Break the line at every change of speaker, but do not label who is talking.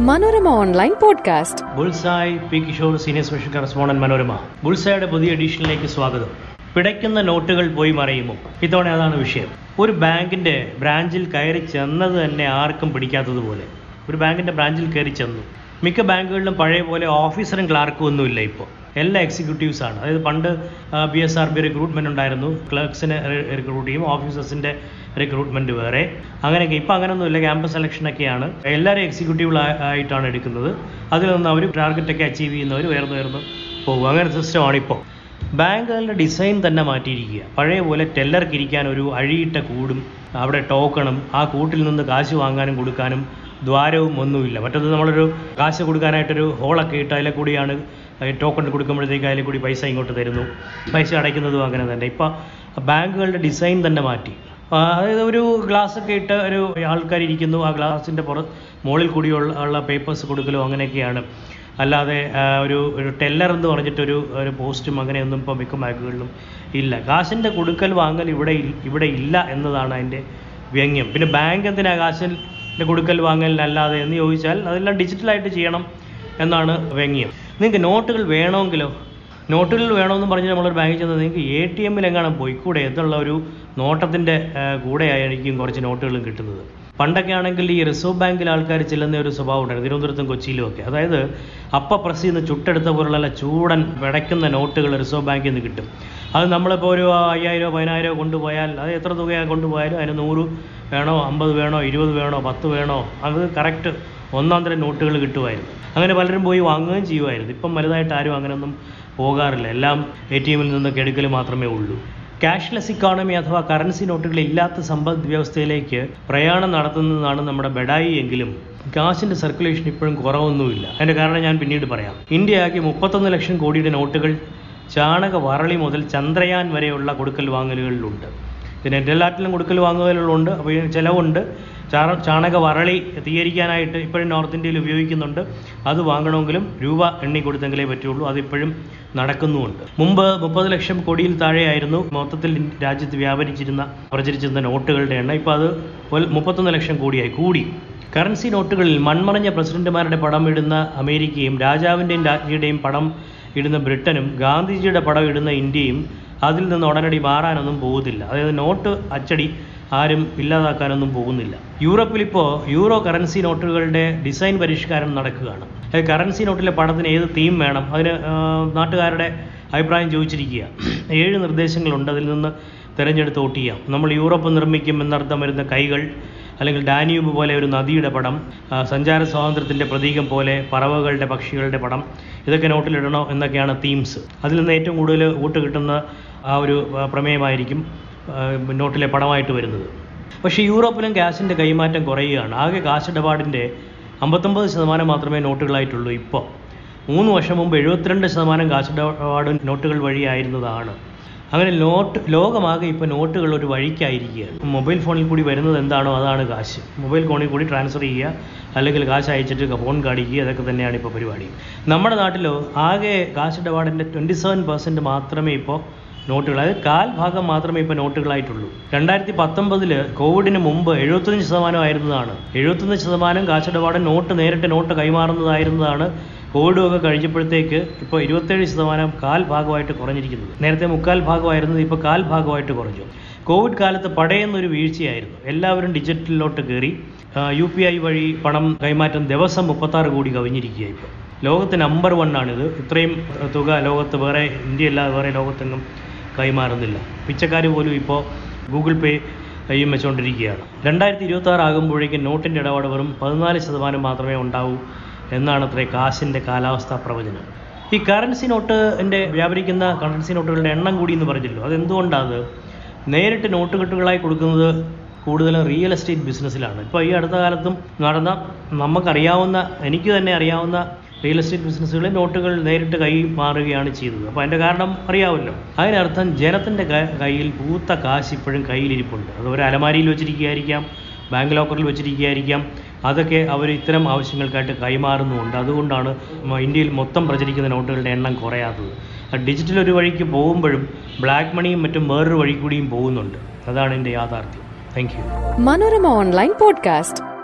Manorama online podcast.
Bullseye P Kishore senior special correspondent Manorama. ബുൾസായുടെ പുതിയ എഡിഷനിലേക്ക് സ്വാഗതം. പിടയ്ക്കുന്ന നോട്ടുകൾ പോയി മറയുമോ? ഇത്തവണ അതാണ് വിഷയം. ഒരു ബാങ്കിന്റെ ബ്രാഞ്ചിൽ കയറി ചെന്നത് തന്നെ ആർക്കും പിടിക്കാത്തതുപോലെ. ഒരു ബാങ്കിന്റെ ബ്രാഞ്ചിൽ കയറി ചെന്നു. മിക്ക ബാങ്കുകളിലും പഴയ പോലെ ഓഫീസറും ക്ലാർക്കും ഒന്നുമില്ല ഇപ്പോൾ എല്ലാ എക്സിക്യൂട്ടീവ്സ് ആണ്. അതായത് പണ്ട് B S R B recruitment ഉണ്ടായിരുന്നു. ക്ലർക്സിനെ റിക്രൂട്ട് ചെയ്യും ഓഫീസേഴ്സിന്റെ റിക്രൂട്ട്മെന്റ് വേറെ. അങ്ങനെയൊക്കെ. ഇപ്പോൾ അങ്ങനെയൊന്നുമില്ല ക്യാമ്പസ് സെലക്ഷനൊക്കെയാണ് എല്ലാവരും എക്സിക്യൂട്ടീവ് ആയിട്ടാണ് എടുക്കുന്നത്. അതിൽ നിന്ന് അവർ ടാർഗറ്റൊക്കെ അച്ചീവ് ചെയ്യുന്നവർ ഉയർന്നു ഉയർന്നു പോകും. അങ്ങനെ സിസ്റ്റമാണ് ഇപ്പോൾ ബാങ്കുകളുടെ ഡിസൈൻ തന്നെ മാറ്റിയിരിക്കുക. പഴയ പോലെ ടെല്ലർക്ക് ഇരിക്കാൻ ഒരു അഴിയിട്ട കൂടും അവിടെ ടോക്കണും ആ കൂട്ടിൽ നിന്ന് കാശ് വാങ്ങാനും കൊടുക്കാനും ദ്വാരവും ഒന്നുമില്ല. മറ്റത് നമ്മളൊരു കാശ് കൊടുക്കാനായിട്ടൊരു ഹോളൊക്കെ ഇട്ട് അതിലെ കൂടിയാണ് ടോക്കൺ കൊടുക്കുമ്പോഴത്തേക്ക് അതിലെ കൂടി പൈസ ഇങ്ങോട്ട് തരുന്നു. പൈസ അടയ്ക്കുന്നതും അങ്ങനെ തന്നെ. ഇപ്പം ബാങ്കുകളുടെ ഡിസൈൻ തന്നെ മാറ്റി. അതായത് ഒരു ഗ്ലാസ് ഒക്കെ ഇട്ട് ഒരു ആൾക്കാർ ഇരിക്കുന്നു. ആ ഗ്ലാസിന്റെ പുറ മുകളിൽ കൂടിയുള്ള ഉള്ള പേപ്പേഴ്സ് കൊടുക്കലോ അങ്ങനെയൊക്കെയാണ്. അല്ലാതെ ഒരു ഒരു ടെല്ലർ എന്ന് പറഞ്ഞിട്ടൊരു ഒരു പോസ്റ്റും അങ്ങനെയൊന്നും ഇപ്പോൾ മിക്ക ബാങ്കുകളിലും ഇല്ല. കാശിന്റെ കൊടുക്കൽ വാങ്ങൽ ഇവിടെ ഇവിടെ ഇല്ല എന്നതാണ് അതിന്റെ വ്യംഗ്യം. പിന്നെ ബാങ്ക് എന്തിനാ കാശിന്റെ കൊടുക്കൽ വാങ്ങലിനല്ലാതെ എന്ന് ചോദിച്ചാൽ അതെല്ലാം ഡിജിറ്റലായിട്ട് ചെയ്യണം എന്നാണ് വെങ്ങിയത് നിങ്ങൾക്ക് നോട്ടുകൾ വേണമെങ്കിലോ? നോട്ടുകൾ വേണമെന്ന് പറഞ്ഞ് നമ്മളൊരു ബാങ്കിൽ ചെന്നത് നിങ്ങൾക്ക് എ ടി എമ്മിൽ എങ്ങാനും പോയിക്കൂടെ എന്നുള്ള ഒരു നോട്ടത്തിന്റെ കൂടെയായിരിക്കും കുറച്ച് നോട്ടുകളും കിട്ടുന്നത്. പണ്ടൊക്കെ ആണെങ്കിൽ ഈ റിസർവ് ബാങ്കിൽ ആൾക്കാർ ചെല്ലുന്ന ഒരു സ്വഭാവം ഉണ്ടായിരുന്നു. തിരുവനന്തപുരത്തും കൊച്ചിയിലും ഒക്കെ. അതായത് അപ്പ പ്രസ് ചെയ്യുന്ന ചുട്ടെടുത്ത പോലുള്ള ചൂടൻ വിടയ്ക്കുന്ന നോട്ടുകൾ റിസർവ് ബാങ്കിൽ നിന്ന് കിട്ടും. അത് നമ്മളിപ്പോൾ ഒരു അയ്യായിരോ രൂപ കൊണ്ടുപോയാൽ അത് എത്ര തുകയാണ് കൊണ്ടുപോയാലും അതിന് നൂറ് വേണോ അമ്പത് വേണോ ഇരുപത് വേണോ പത്ത് വേണോ അത് കറക്റ്റ് ഒന്നാം തരം നോട്ടുകൾ കിട്ടുമായിരുന്നു. അങ്ങനെ പലരും പോയി വാങ്ങുകയും ചെയ്യുമായിരുന്നു. ഇപ്പം വലുതായിട്ട് ആരും അങ്ങനെയൊന്നും പോകാറില്ല. എല്ലാം എ ടി എമ്മിൽ നിന്നൊക്കെ എടുക്കൽ മാത്രമേ ഉള്ളൂ. ക്യാഷ്ലെസ് ഇക്കോണമി അഥവാ കറൻസി നോട്ടുകൾ ഇല്ലാത്ത സമ്പദ് വ്യവസ്ഥയിലേക്ക് പ്രയാണം നടത്തുന്നതാണ് നമ്മുടെ ബഡായി എങ്കിലും കാശിന്റെ സർക്കുലേഷൻ ഇപ്പോഴും കുറവൊന്നുമില്ല. അതിന്റെ കാരണം ഞാൻ പിന്നീട് പറയാം. ഇന്ത്യ ആകെ മുപ്പത്തൊന്ന് ലക്ഷം കോടിയുടെ നോട്ടുകൾ ചാണക വറളി മുതൽ ചന്ദ്രയാൻ വരെയുള്ള കൊടുക്കൽ വാങ്ങലുകളിലുണ്ട്. പിന്നെ എല്ലാറ്റിലും കൊടുക്കൽ വാങ്ങലുകളുണ്ട് അപ്പോൾ ചിലവുണ്ട്. ചാണ ചാണക വരളി തീയരിക്കാനായിട്ട് ഇപ്പോഴും നോർത്ത് ഇന്ത്യയിൽ ഉപയോഗിക്കുന്നുണ്ട്. അത് വാങ്ങണമെങ്കിലും രൂപ എണ്ണി കൊടുത്തെങ്കിലേ പറ്റുള്ളൂ. അതിപ്പോഴും നടക്കുന്നുമുണ്ട്. മുമ്പ് മുപ്പത് ലക്ഷം കോടിയിൽ താഴെയായിരുന്നു. മൊത്തത്തിൽ രാജ്യത്ത് വ്യാപരിച്ചിരുന്ന പ്രചരിച്ചിരുന്ന നോട്ടുകളുടെ എണ്ണം. ഇപ്പോൾ അത് മുപ്പത്തൊന്ന് ലക്ഷം കോടിയായി കൂടി. കറൻസി നോട്ടുകളിൽ മൺമറഞ്ഞ പ്രസിഡന്റുമാരുടെ പടം ഇടുന്ന അമേരിക്കയും രാജാവിന്റെയും രാജ്ഞിയുടെയും പടം ഇടുന്ന ബ്രിട്ടനും ഗാന്ധിജിയുടെ പടം ഇടുന്ന ഇന്ത്യയും അതിൽ നിന്ന് ഉടനടി മാറാനൊന്നും പോകുന്നില്ല. അതായത് നോട്ട് അച്ചടി ആരും ഇല്ലാതാക്കാനൊന്നും പോകുന്നില്ല. യൂറോപ്പിൽ ഇപ്പോൾ യൂറോ കറൻസി നോട്ടുകളുടെ ഡിസൈൻ പരിഷ്കാരം നടക്കുകയാണ്. കറൻസി നോട്ടിലെ പണത്തിന് ഏത് തീം വേണം? അതിന് നാട്ടുകാരുടെ അഭിപ്രായം ചോദിച്ചിരിക്കുക. ഏഴ് നിർദ്ദേശങ്ങളുണ്ട്. അതിൽ നിന്ന് തിരഞ്ഞെടുത്ത് വോട്ട് ചെയ്യാം. നമ്മൾ യൂറോപ്പ് നിർമ്മിക്കും എന്നർത്ഥം വരുന്ന കൈകൾ അല്ലെങ്കിൽ ഡാനിയൂബ് പോലെ ഒരു നദിയുടെ പടം സഞ്ചാര സ്വാതന്ത്ര്യത്തിന്റെ പ്രതീകം പോലെ പറവകളുടെ പക്ഷികളുടെ പടം ഇതൊക്കെ നോട്ടിലിടണോ എന്നൊക്കെയാണ് തീംസ് അതിൽ നിന്ന് ഏറ്റവും കൂടുതൽ വോട്ട് കിട്ടുന്ന ആ ഒരു പ്രമേയമായിരിക്കും നോട്ടിലെ പടമായിട്ട് വരുന്നത്. പക്ഷേ യൂറോപ്പിലും ഗ്യാസിന്റെ കൈമാറ്റം കുറയുകയാണ്. ആകെ ഗ്യാസ് ഇടപാടിന്റെ അമ്പത്തൊമ്പത് ശതമാനം മാത്രമേ നോട്ടുകളായിട്ടുള്ളൂ ഇപ്പോൾ. മൂന്ന് വർഷം മുമ്പ് എഴുപത്തിരണ്ട് ശതമാനം ഇടപാട് നോട്ടുകൾ വഴിയായിരുന്നതാണ്. അങ്ങനെ നോട്ട് ലോകമാകെ ഇപ്പോൾ നോട്ടുകൾ ഒരു വഴിക്കായിരിക്കുകയാണ്. മൊബൈൽ ഫോണിൽ കൂടി വരുന്നത് എന്താണോ അതാണ് കാശ്. മൊബൈൽ ഫോണിൽ കൂടി ട്രാൻസ്ഫർ ചെയ്യുക അല്ലെങ്കിൽ കാശ് അയച്ചിട്ട് ഫോൺ കാണിക്കുക അതൊക്കെ തന്നെയാണ് ഇപ്പോൾ പരിപാടി. നമ്മുടെ നാട്ടിലോ ആകെ കാശ് ഇടപാടിന്റെ ട്വന്റി സെവൻ പെർസെന്റ് മാത്രമേ ഇപ്പോൾ നോട്ടുകൾ അതായത് കാൽ ഭാഗം മാത്രമേ ഇപ്പോൾ നോട്ടുകളായിട്ടുള്ളൂ. രണ്ടായിരത്തി പത്തൊമ്പതിൽ കോവിഡിന് മുമ്പ് എഴുപത്തഞ്ച് ശതമാനം ആയിരുന്നതാണ്. എഴുപത്തൊന്ന് ശതമാനം കാശിടപാട് നോട്ട് നേരിട്ട് നോട്ട് കൈമാറുന്നതായിരുന്നതാണ് കോവിഡ് ഒക്കെ കഴിഞ്ഞപ്പോഴത്തേക്ക് ഇപ്പോൾ ഇരുപത്തേഴ് ശതമാനം കാൽ ഭാഗമായിട്ട് കുറഞ്ഞിരിക്കുന്നത്. നേരത്തെ മുക്കാൽ ഭാഗമായിരുന്നത് ഇപ്പോൾ കാൽ ഭാഗമായിട്ട് കുറഞ്ഞു. കോവിഡ് കാലത്ത് പടയെന്നൊരു വീഴ്ചയായിരുന്നു. എല്ലാവരും ഡിജിറ്റലിലോട്ട് കയറി യു പി ഐ വഴി പണം കൈമാറ്റം ദിവസം മുപ്പത്താറ് കോടി കവിഞ്ഞിരിക്കുക ഇപ്പോൾ ലോകത്ത് നമ്പർ വൺ ആണിത് ഇത്രയും തുക ലോകത്ത് വേറെ ഇന്ത്യ അല്ലാതെ വേറെ ലോകത്തെങ്ങും കൈമാറുന്നില്ല. പിച്ചക്കാർ പോലും ഇപ്പോൾ ഗൂഗിൾ പേ കൈയും വെച്ചുകൊണ്ടിരിക്കുകയാണ് രണ്ടായിരത്തി ഇരുപത്തി ആറ് ആകുമ്പോഴേക്കും നോട്ടിന്റെ ഇടപാട് വെറും പതിനാല് ശതമാനം മാത്രമേ ഉണ്ടാവൂ എന്നാണ് അത്രേ കാശിന്റെ കാലാവസ്ഥാ പ്രവചനം. ഈ കറൻസി നോട്ടിന്റെ വ്യാപരിക്കുന്ന കറൻസി നോട്ടുകളുടെ എണ്ണം കൂടി എന്ന് പറഞ്ഞല്ലോ അതെന്തുകൊണ്ടാണ്? നേരിട്ട് നോട്ട് കെട്ടുകളായി കൊടുക്കുന്നത് കൂടുതലും റിയൽ എസ്റ്റേറ്റ് ബിസിനസ്സിലാണ് ഇപ്പോൾ ഈ അടുത്ത കാലത്തും നടന്ന നമുക്കറിയാവുന്ന എനിക്ക് തന്നെ അറിയാവുന്ന റിയൽ എസ്റ്റേറ്റ് ബിസിനസ്സുകളിൽ നോട്ടുകൾ നേരിട്ട് കൈ മാറുകയാണ് ചെയ്തത്. അപ്പോൾ അതിന്റെ കാരണം അറിയാമല്ലോ. അതിനർത്ഥം ജനത്തിന്റെ കയ്യിൽ പൂത്ത കാശ് ഇപ്പോഴും കയ്യിലിരിപ്പുണ്ട്. അത് ഒരു അലമാരിയിൽ വെച്ചിരിക്കുകയായിരിക്കാം ബാങ്ക് ലോക്കറിൽ വെച്ചിരിക്കുകയായിരിക്കാം അതൊക്കെ അവർ ഇത്തരം ആവശ്യങ്ങൾക്കായിട്ട് കൈമാറുന്നുമുണ്ട്. അതുകൊണ്ടാണ് ഇന്ത്യയിൽ മൊത്തം പ്രചരിക്കുന്ന നോട്ടുകളുടെ എണ്ണം കുറയാത്തത്. ഡിജിറ്റൽ ഒരു വഴിക്ക് പോകുമ്പോഴും ബ്ലാക്ക് മണിയും മറ്റും വേറൊരു വഴി കൂടിയും പോകുന്നുണ്ട്. അതാണ് എന്റെ യാഥാർത്ഥ്യം. Thank you
Manorama online podcast